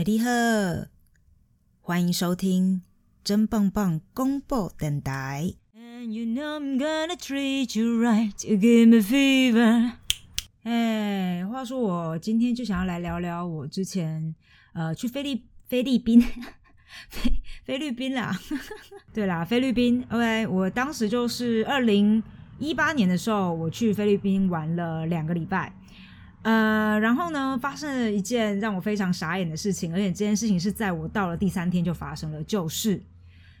哎，你好，欢迎收听真棒棒公布电台。哎，话说我今天就想要来聊聊我之前呃去菲律菲律宾 菲菲律宾啦，对啦，菲律宾。OK，我当时就是二零一八年的时候，我去菲律宾玩了两个礼拜。呃，然后呢，发生了一件让我非常傻眼的事情，而且这件事情是在我到了第三天就发生了，就是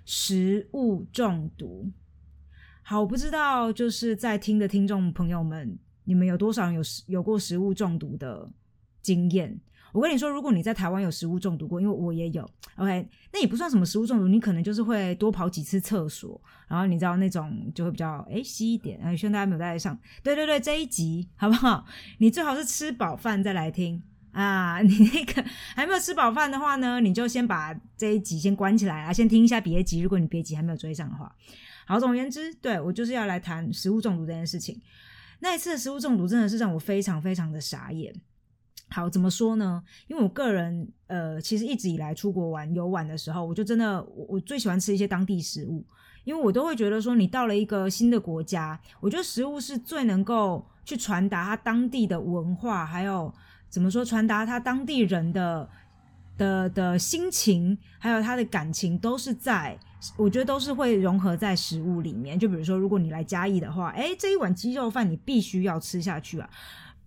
食物中毒。好，我不知道就是在听的听众朋友们，你们有多少人有有过食物中毒的经验？我跟你说，如果你在台湾有食物中毒过，因为我也有，OK，那也不算什么食物中毒，你可能就是会多跑几次厕所，然后你知道那种就会比较哎稀一点。哎，希望大家没有在上，对对对，这一集好不好？你最好是吃饱饭再来听啊。你那个还没有吃饱饭的话呢，你就先把这一集先关起来啊，先听一下别集。如果你别集还没有追上的话，好，总而言之，对我就是要来谈食物中毒这件事情。那一次的食物中毒真的是让我非常非常的傻眼。好，怎么说呢？因为我个人，呃，其实一直以来出国玩游玩的时候，我就真的，我我最喜欢吃一些当地食物，因为我都会觉得说，你到了一个新的国家，我觉得食物是最能够去传达它当地的文化，还有怎么说，传达它当地人的的的心情，还有他的感情，都是在，我觉得都是会融合在食物里面。就比如说，如果你来嘉义的话，哎，这一碗鸡肉饭你必须要吃下去啊。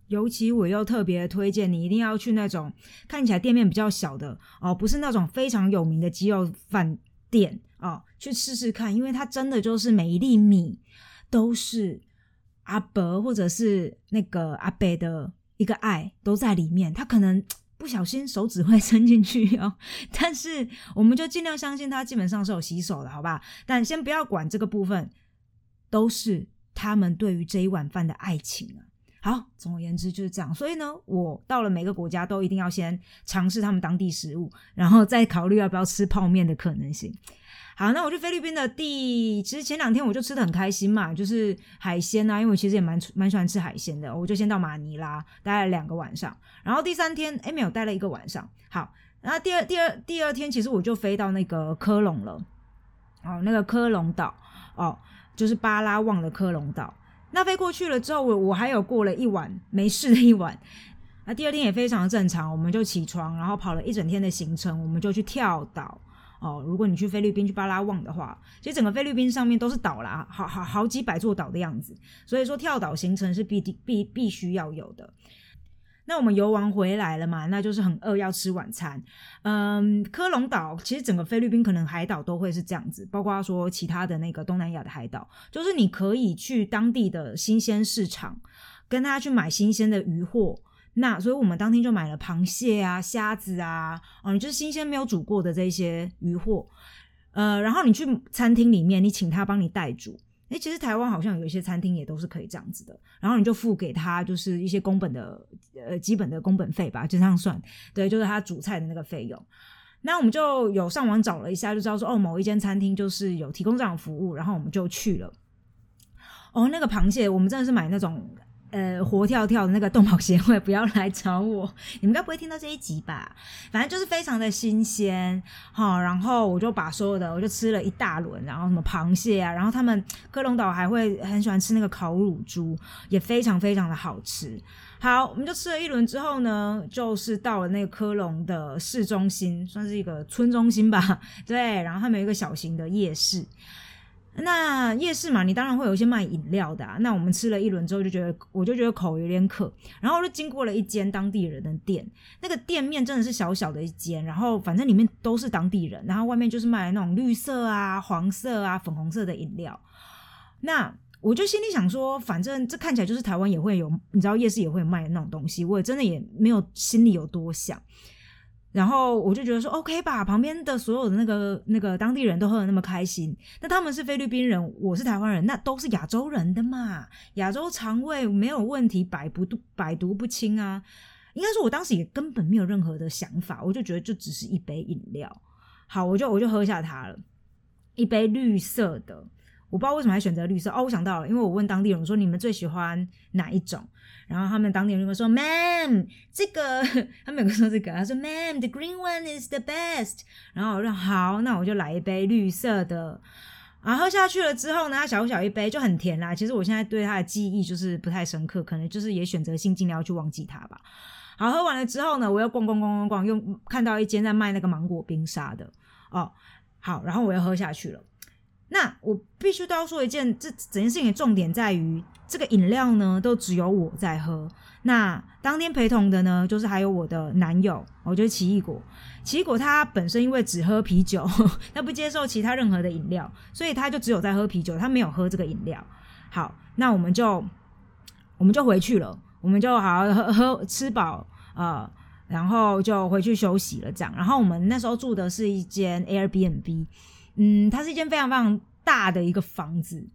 尤其我又特别推荐你一定要去那种看起来店面比较小的哦，不是那种非常有名的鸡肉饭店哦，去试试看，因为它真的就是每一粒米都是阿伯或者是那个阿伯的一个爱都在里面，他可能 不小心手指会伸进去 哦，但是我们就尽量相信他基本上是有洗手的，好吧？但先不要管这个部分，都是他们对于这一碗饭的爱情啊。好，总而言之就是这样。所以呢，我到了每个国家都一定要先尝试他们当地食物，然后再考虑要不要吃泡面的可能性。好，那我去菲律宾的第，其实前两天我就吃的很开心嘛，就是海鲜啊，因为我其实也蛮蛮喜欢吃海鲜的。我就先到马尼拉待了两个晚上，然后第三天诶没有待了一个晚上。好，然后第二第二第二天其实我就飞到那个科隆了，哦，那个科隆岛哦，就是巴拉望的科隆岛。那飞过去了之后，我我还有过了一晚没事的一晚，那第二天也非常正常，我们就起床，然后跑了一整天的行程，我们就去跳岛哦。如果你去菲律宾去巴拉望的话，其实整个菲律宾上面都是岛啦，好好好几百座岛的样子，所以说跳岛行程是必必必须要有的。那我们游玩回来了嘛？那就是很饿，要吃晚餐。嗯，科隆岛其实整个菲律宾可能海岛都会是这样子，包括说其他的那个东南亚的海岛，就是你可以去当地的新鲜市场，跟他去买新鲜的鱼货。那所以我们当天就买了螃蟹啊、虾子啊，嗯，就是新鲜没有煮过的这些鱼货。呃，然后你去餐厅里面，你请他帮你代煮。哎，其实台湾好像有一些餐厅也都是可以这样子的，然后你就付给他就是一些工本的呃基本的工本费吧，就这样算，对，就是他煮菜的那个费用。那我们就有上网找了一下，就知道说哦，某一间餐厅就是有提供这样服务，然后我们就去了。哦，那个螃蟹我们真的是买那种。呃，活跳跳的那个动保协会不要来找我，你们该不会听到这一集吧？反正就是非常的新鲜，好，然后我就把所有的我就吃了一大轮，然后什么螃蟹啊，然后他们科隆岛还会很喜欢吃那个烤乳猪，也非常非常的好吃。好，我们就吃了一轮之后呢，就是到了那个科隆的市中心，算是一个村中心吧，对，然后他们有一个小型的夜市。那夜市嘛，你当然会有一些卖饮料的。那我们吃了一轮之后，就觉得我就觉得口有点渴，然后就经过了一间当地人的店。那个店面真的是小小的一间，然后反正里面都是当地人，然后外面就是卖那种绿色啊、黄色啊、粉红色的饮料。那我就心里想说，反正这看起来就是台湾也会有，你知道夜市也会卖那种东西，我也真的也没有心里有多想。然后我就觉得说，OK 吧，旁边的所有的那个那个当地人都喝的那么开心，那他们是菲律宾人，我是台湾人，那都是亚洲人的嘛，亚洲肠胃没有问题，百不百毒不侵啊。应该说，我当时也根本没有任何的想法，我就觉得就只是一杯饮料，好，我就我就喝下它了，一杯绿色的，我不知道为什么还选择绿色哦，我想到了，因为我问当地人说你们最喜欢哪一种。然后他们当地人就说，Ma'am，这个他们有个说这个，他说，Ma'am，the green one is the best。然后我说好，那我就来一杯绿色的。然后喝下去了之后呢，小小一杯就很甜啦。其实我现在对它的记忆就是不太深刻，可能就是也选择性尽量要去忘记它吧。好，喝完了之后呢，我又逛逛逛逛逛，又看到一间在卖那个芒果冰沙的哦。好，然后我又喝下去了。那我必须都要说一件，这整件事情的重点在于，这个饮料呢都只有我在喝。那当天陪同的呢，就是还有我的男友，我就是奇异果。奇异果他本身因为只喝啤酒，他不接受其他任何的饮料，所以他就只有在喝啤酒，他没有喝这个饮料。好，那我们就我们就回去了，我们就好好喝喝吃饱呃，然后就回去休息了。这样，然后我们那时候住的是一间 Airbnb，嗯，它是一间非常非常大的一个房子，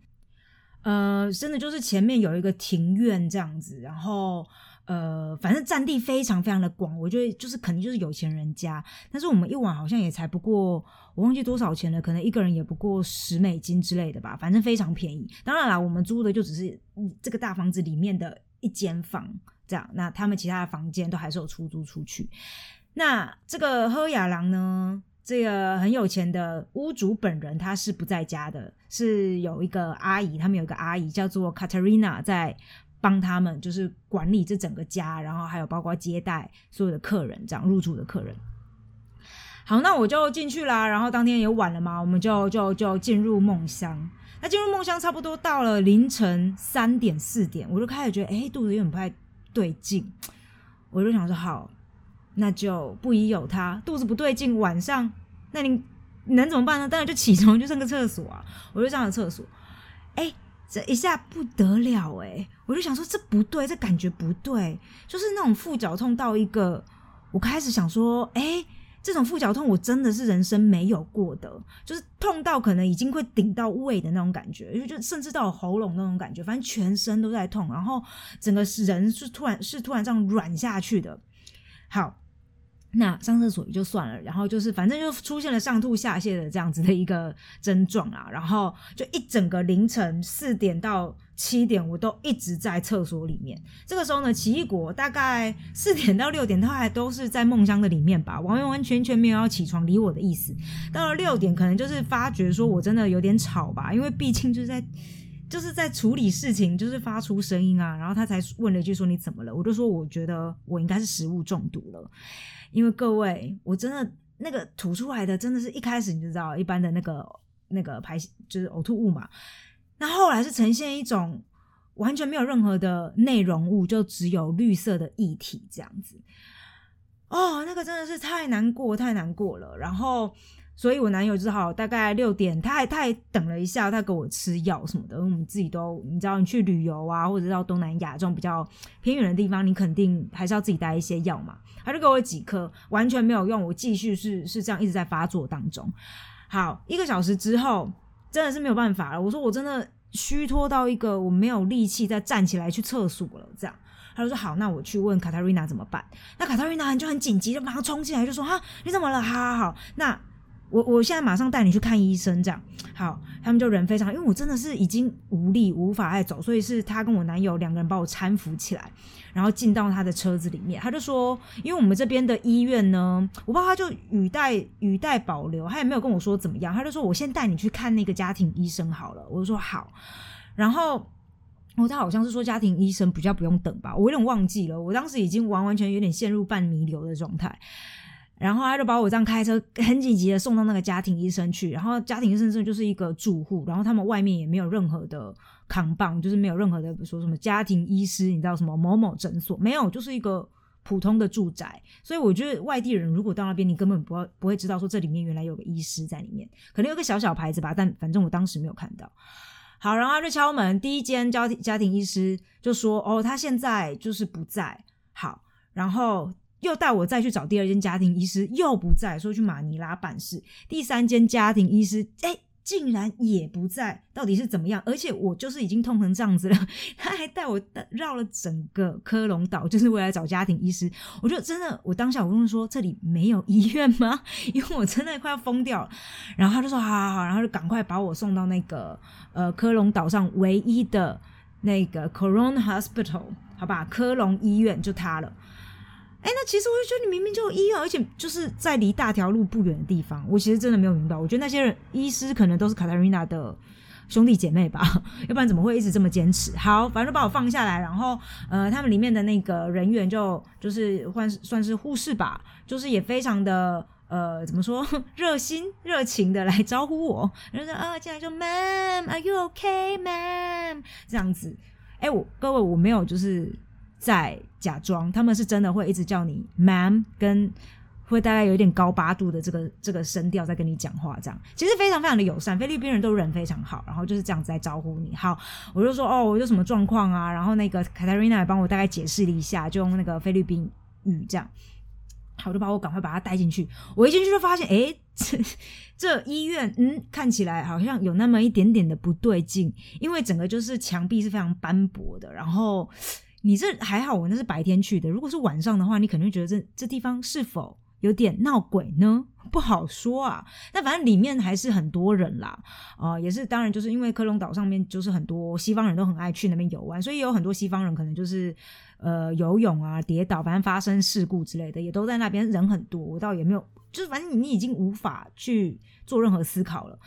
呃，真的就是前面有一个庭院这样子，然后。呃，反正占地非常非常的广，我觉得就是肯定就是有钱人家。但是我们一晚好像也才不过，我忘记多少钱了，可能一个人也不过十美金之类的吧，反正非常便宜。当然啦，我们租的就只是这个大房子里面的一间房，这样。那他们其他的房间都还是有出租出去。那这个喝雅郎呢，这个很有钱的屋主本人他是不在家的，是有一个阿姨，他们有一个阿姨叫做 Katerina 在。帮他们就是管理这整个家，然后还有包括接待所有的客人，这样入住的客人。好，那我就进去啦。然后当天也晚了嘛，我们就就就进入梦乡。那进入梦乡差不多到了凌晨三点四点，我就开始觉得哎肚子有点不太对劲。我就想说好，那就不宜有他，肚子不对劲，晚上那你能怎么办呢？当然就起床去上个厕所啊。我就上了厕所，哎。这一下不得了哎！我就想说这不对，这感觉不对，就是那种腹绞痛到一个，我开始想说，哎，这种腹绞痛我真的是人生没有过的，就是痛到可能已经会顶到胃的那种感觉，就甚至到喉咙那种感觉，反正全身都在痛，然后整个人是突然是突然这样软下去的。好。那上厕所也就算了，然后就是反正就出现了上吐下泻的这样子的一个症状啊，然后就一整个凌晨四点到七点，我都一直在厕所里面。这个时候呢，奇异果大概四点到六点，他还都是在梦乡的里面吧，完完全全没有要起床理我的意思。到了六点，可能就是发觉说我真的有点吵吧，因为毕竟就是在就是在处理事情，就是发出声音啊，然后他才问了一句说你怎么了？我就说我觉得我应该是食物中毒了。因为各位，我真的那个吐出来的，真的是一开始你就知道，一般的那个那个排就是呕吐物嘛。那后来是呈现一种完全没有任何的内容物，就只有绿色的液体这样子。哦，那个真的是太难过，太难过了。然后。所以，我男友只好大概六点，他还他还等了一下，他给我吃药什么的。因为我们自己都，你知道，你去旅游啊，或者到东南亚这种比较偏远的地方，你肯定还是要自己带一些药嘛。他就给我几颗，完全没有用，我继续是是这样一直在发作当中。好，一个小时之后，真的是没有办法了。我说我真的虚脱到一个我没有力气再站起来去厕所了。这样，他就说好，那我去问卡塔瑞娜怎么办。那卡塔瑞娜就很紧急，就马上冲进来就说哈，你怎么了？好好好，那。我我现在马上带你去看医生，这样好，他们就人非常，因为我真的是已经无力无法再走，所以是他跟我男友两个人把我搀扶起来，然后进到他的车子里面。他就说，因为我们这边的医院呢，我爸他就语带语带保留，他也没有跟我说怎么样，他就说我先带你去看那个家庭医生好了。我就说好，然后哦，他好像是说家庭医生比较不用等吧，我有点忘记了，我当时已经完完全有点陷入半弥留的状态。然后他就把我这样开车很紧急的送到那个家庭医生去，然后家庭医生就是一个住户，然后他们外面也没有任何的扛棒，就是没有任何的说什么家庭医师，你知道什么某某诊所没有，就是一个普通的住宅。所以我觉得外地人如果到那边，你根本不不会知道说这里面原来有个医师在里面，可能有个小小牌子吧，但反正我当时没有看到。好，然后他就敲门，第一间家庭家庭医师就说：“哦，他现在就是不在。”好，然后。又带我再去找第二间家庭医师，又不在，说去马尼拉办事。第三间家庭医师，哎，竟然也不在，到底是怎么样？而且我就是已经痛成这样子了，他还带我绕了整个科隆岛，就是为了找家庭医师。我就真的，我当下我跟他说：“这里没有医院吗？” 因为我真的快要疯掉了。然后他就说：“好好好。”然后就赶快把我送到那个呃科隆岛上唯一的那个 Corona Hospital。好吧，科隆医院就他了。哎，那其实我就觉得你明明就有医院，而且就是在离大条路不远的地方。我其实真的没有明白，我觉得那些人医师可能都是卡塔瑞娜的兄弟姐妹吧，要不然怎么会一直这么坚持？好，反正把我放下来，然后呃，他们里面的那个人员就就是算算是护士吧，就是也非常的呃，怎么说热心热情的来招呼我，然后说啊，进来说，Ma'am，Are you okay，Ma'am？这样子，哎，我各位我没有就是。在假装，他们是真的会一直叫你 ma'am，跟会大概有一点高八度的这个这个声调在跟你讲话，这样其实非常非常的友善。菲律宾人都人非常好，然后就是这样子在招呼你。好，我就说哦，我有什么状况啊？然后那个卡塔瑞娜也帮我大概解释了一下，就用那个菲律宾语这样。好，就把我赶快把他带进去。我一进去就发现，哎，这 这医院，嗯，看起来好像有那么一点点的不对劲，因为整个就是墙壁是非常斑驳的，然后。你这还好，我那是白天去的。如果是晚上的话，你肯定觉得这这地方是否有点闹鬼呢？不好说啊。那反正里面还是很多人啦，啊，也是当然就是因为科隆岛上面就是很多西方人都很爱去那边游玩，所以有很多西方人可能就是呃游泳啊跌倒，反正发生事故之类的也都在那边，人很多。我倒也没有，就是反正你已经无法去做任何思考了，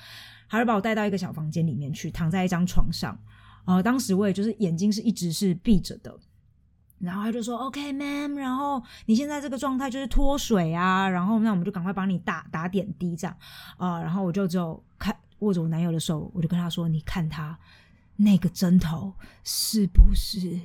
还是把我带到一个小房间里面去，躺在一张床上。啊，当时我也就是眼睛是一直是闭着的，然后他就说 OK，ma'am，然后你现在这个状态就是脱水啊，然后那我们就赶快帮你打打点滴这样啊，然后我就只有看握着我男友的手，我就跟他说，你看他那个针头是不是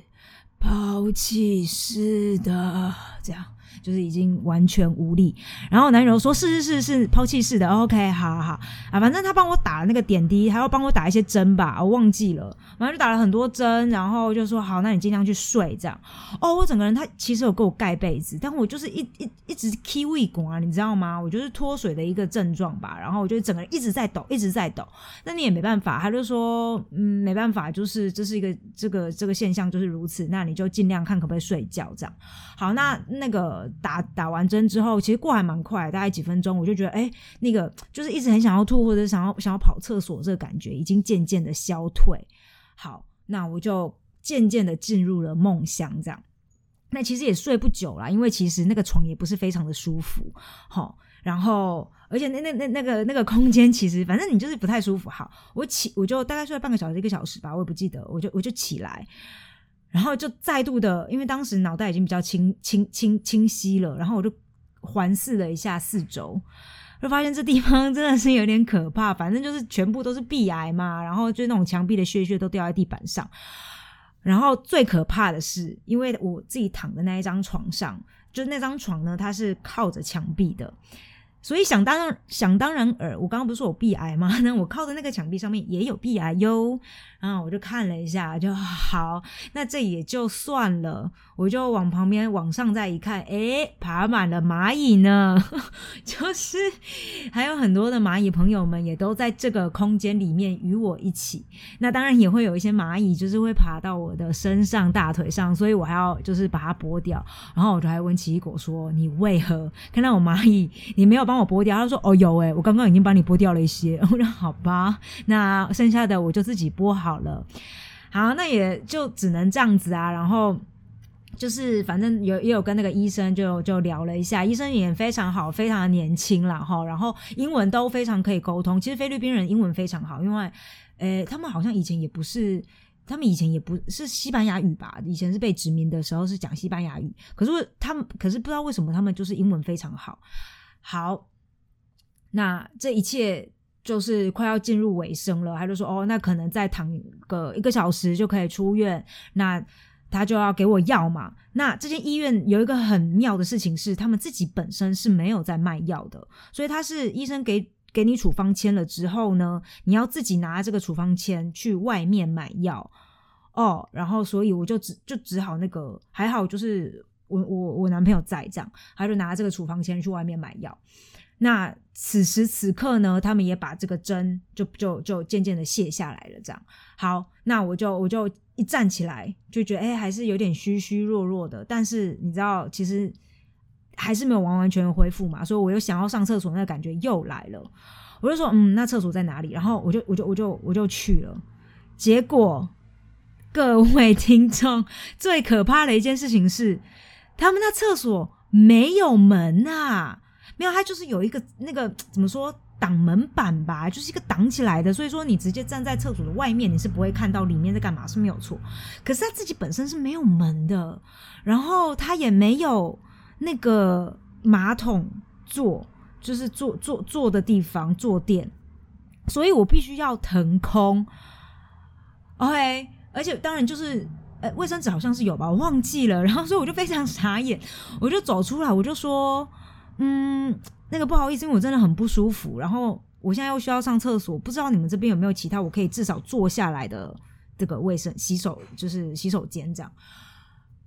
抛弃式的这样。就是已经完全无力，然后男友说：“是是是是抛弃式的，OK，好好好啊，反正他帮我打那个点滴，还要帮我打一些针吧，我忘记了，反正就打了很多针，然后就说好，那你尽量去睡这样。哦，我整个人他其实有给我盖被子，但我就是一一一直 k 胃拱啊，你知道吗？我就是脱水的一个症状吧，然后我就整个人一直在抖，一直在抖。那你也没办法，他就说嗯，没办法，就是这是一个这个这个现象就是如此，那你就尽量看可不可以睡觉这样。好，那那个。打打完针之后，其实过还蛮快，大概几分钟，我就觉得，哎，那个就是一直很想要吐或者想要想要跑厕所这个感觉，已经渐渐的消退。好，那我就渐渐的进入了梦乡，这样。那其实也睡不久了，因为其实那个床也不是非常的舒服，好，然后而且那那那那个那个空间，其实反正你就是不太舒服。好，我起我就大概睡了半个小时一个小时吧，我也不记得，我就我就起来。然后就再度的，因为当时脑袋已经比较清清清清晰了，然后我就环视了一下四周，就发现这地方真的是有点可怕。反正就是全部都是壁癌嘛，然后就那种墙壁的屑屑都掉在地板上。然后最可怕的是，因为我自己躺的那一张床上，就是那张床呢，它是靠着墙壁的。所以想当想当然尔，我刚刚不是说我壁癌吗？那我靠的那个墙壁上面也有壁癌哟。然后我就看了一下，就好，那这也就算了。我就往旁边往上再一看，哎，爬满了蚂蚁呢，就是还有很多的蚂蚁朋友们也都在这个空间里面与我一起。那当然也会有一些蚂蚁，就是会爬到我的身上、大腿上，所以我还要就是把它剥掉。然后我就还问奇异果说：“你为何看到我蚂蚁，你没有帮我剥掉？”他说：“哦，有哎，我刚刚已经帮你剥掉了一些。”我说：“好吧，那剩下的我就自己剥好好了。”好，那也就只能这样子啊。然后。就是反正有也有跟那个医生就就聊了一下，医生也非常好，非常的年轻了哈，然后英文都非常可以沟通。其实菲律宾人英文非常好，因为呃他们好像以前也不是，他们以前也不是西班牙语吧？以前是被殖民的时候是讲西班牙语，可是他们可是不知道为什么他们就是英文非常好。好，那这一切就是快要进入尾声了，他就说哦，那可能再躺个一个小时就可以出院。那他就要给我药嘛？那这间医院有一个很妙的事情是，他们自己本身是没有在卖药的，所以他是医生给给你处方签了之后呢，你要自己拿这个处方签去外面买药哦。然后，所以我就只就只好那个还好，就是我我我男朋友在这样，他就拿这个处方签去外面买药。那此时此刻呢，他们也把这个针就就就渐渐的卸下来了。这样好，那我就我就。一站起来就觉得哎，还是有点虚虚弱弱的。但是你知道，其实还是没有完完全全恢复嘛。所以我又想要上厕所，那感觉又来了。我就说，嗯，那厕所在哪里？然后我就我就我就我就去了。结果各位听众，最可怕的一件事情是，他们那厕所没有门啊，没有，它就是有一个那个怎么说挡门板吧，就是一个挡起来的，所以说你直接站在厕所的外面，你是不会看到里面在干嘛，是没有错。可是它自己本身是没有门的，然后它也没有那个马桶坐，就是坐坐坐的地方坐垫，所以我必须要腾空。OK，而且当然就是呃，卫生纸好像是有吧，我忘记了。然后所以我就非常傻眼，我就走出来，我就说，嗯，那个不好意思，因为我真的很不舒服，然后我现在又需要上厕所，不知道你们这边有没有其他我可以至少坐下来的这个卫生洗手，就是洗手间这样。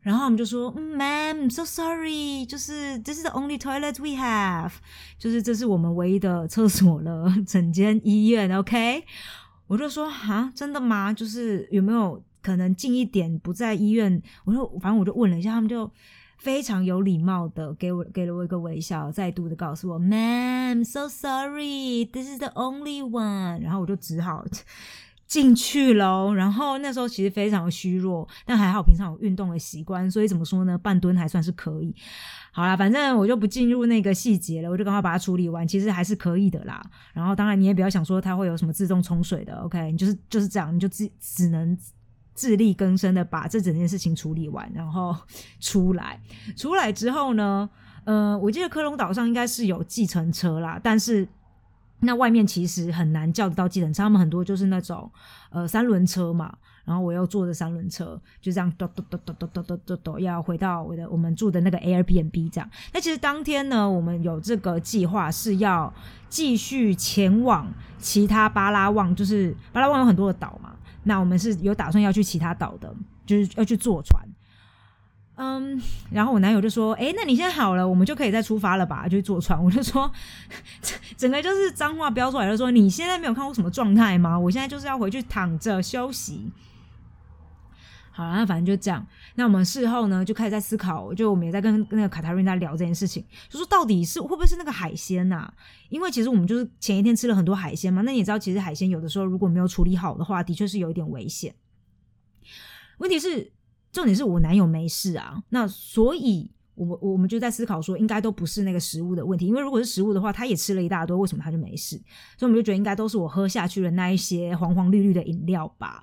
然后我们就说，嗯，Ma'am，so sorry，就是这是 the only toilet we have，就是这是我们唯一的厕所了，整间医院，OK。我就说啊，真的吗？就是有没有可能近一点，不在医院？我说，反正我就问了一下，他们就非常有礼貌的给我给了我一个微笑，再度的告诉我，Ma'am，so sorry，this is the only one。然后我就只好进去喽。然后那时候其实非常虚弱，但还好平常有运动的习惯，所以怎么说呢？半蹲还算是可以。好啦，反正我就不进入那个细节了，我就赶快把它处理完，其实还是可以的啦。然后当然你也不要想说它会有什么自动冲水的，OK？你就是就是这样，你就只只能自力更生的把这整件事情处理完，然后 出来。出来之后呢，呃，我记得科隆岛上应该是有计程车啦，但是那外面其实很难叫得到计程车，他们很多就是那种呃三轮车嘛。然后我又坐着三轮车，就这样咚咚咚咚咚咚咚咚咚，要回到我的我们住的那个 Airbnb 这样。那其实当天呢，我们有这个计划是要继续前往其他巴拉望，就是巴拉望有很多的岛嘛。那我们是有打算要去其他岛的，就是要去坐船。嗯，然后我男友就说：“哎，那你现在好了，我们就可以再出发了吧？就坐船。”我就说：“整个就是脏话飙出来，就说你现在没有看过什么状态吗？我现在就是要回去躺着休息。”好了，那反正就这样。那我们事后呢，就开始在思考，就我们也在跟那个卡塔瑞娜聊这件事情，就说到底是会不会是那个海鲜呐？因为其实我们就是前一天吃了很多海鲜嘛。那你知道，其实海鲜有的时候如果没有处理好的话，的确是有一点危险。问题是，重点是我男友没事啊。那所以，我们我们就在思考说，应该都不是那个食物的问题。因为如果是食物的话，他也吃了一大堆，为什么他就没事？所以我们就觉得应该都是我喝下去的那一些黄黄绿绿的饮料吧。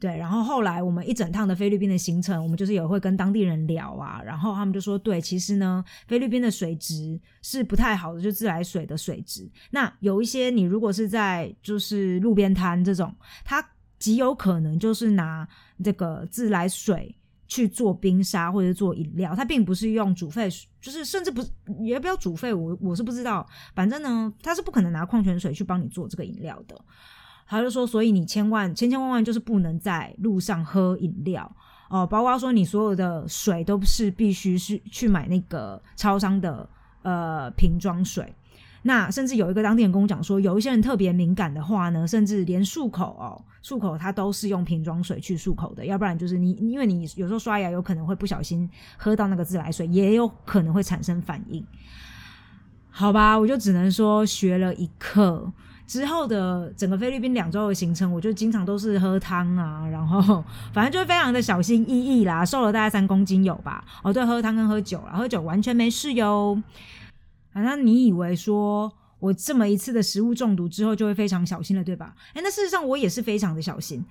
对，然后后来我们一整趟的菲律宾的行程，我们就是也会跟当地人聊啊，然后他们就说，对，其实呢，菲律宾的水质是不太好的，就自来水的水质。那有一些你如果是在就是路边摊这种，它极有可能就是拿这个自来水去做冰沙或者做饮料，它并不是用煮沸，就是甚至不也不要煮沸，我我是不知道，反正呢，它是不可能拿矿泉水去帮你做这个饮料的。他就说，所以你千万千千万万就是不能在路上喝饮料哦，包括说你所有的水都是必须是去买那个超商的呃瓶装水。那甚至有一个当地人跟我讲说，有一些人特别敏感的话呢，甚至连漱口哦，漱口他都是用瓶装水去漱口的，要不然就是你因为你有时候刷牙有可能会不小心喝到那个自来水，也有可能会产生反应。好吧，我就只能说学了一课。之后的整个菲律宾两周的行程，我就经常都是喝汤啊，然后 反正就是非常的小心翼翼啦，瘦了大概三公斤有吧。哦，对，喝汤跟喝酒啦，喝酒完全没事哟。反正你以为说我这么一次的食物中毒之后就会非常小心了，对吧？哎，那事实上我也是非常的小心，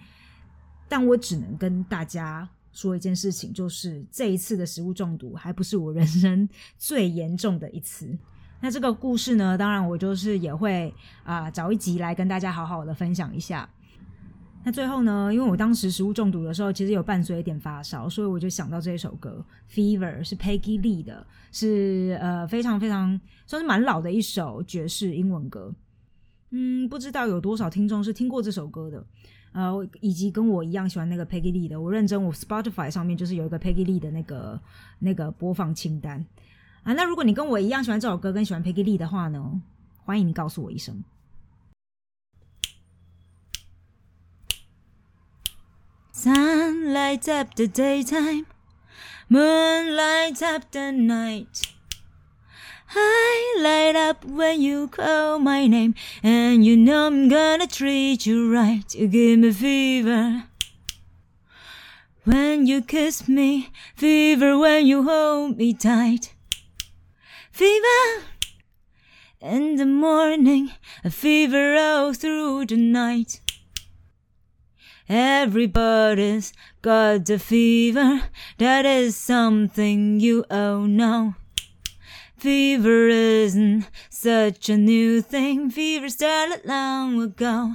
但我只能跟大家说一件事情，就是这一次的食物中毒还不是我人生 最严重的一次。那这个故事呢，当然我就是也会啊找一集来跟大家好好的分享一下。那最后呢，因为我当时食物中毒的时候，其实有伴随一点发烧，所以我就想到这一首歌《Fever》是 Peggy Lee 的，是呃非常非常算是蛮老的一首爵士英文歌。嗯，不知道有多少听众是听过这首歌的，呃，以及跟我一样喜欢那个 Peggy Lee 的。我认真，我 Spotify 上面就是有一个 Peggy Lee 的那个那个播放清单。啊，那如果你跟我一样喜欢这首歌，跟喜欢 Peggy Lee 的话呢，欢迎你告诉我一声。Sun lights up the daytime, moon lights up the night. I light up when you call my name, and you know I'm gonna treat you right. You give me fever. when you kiss me, fever when you hold me tight. Fever in the morning, a fever all through the night. Everybody's got the fever, that is something you all know. Fever isn't such a new thing, fever started long ago.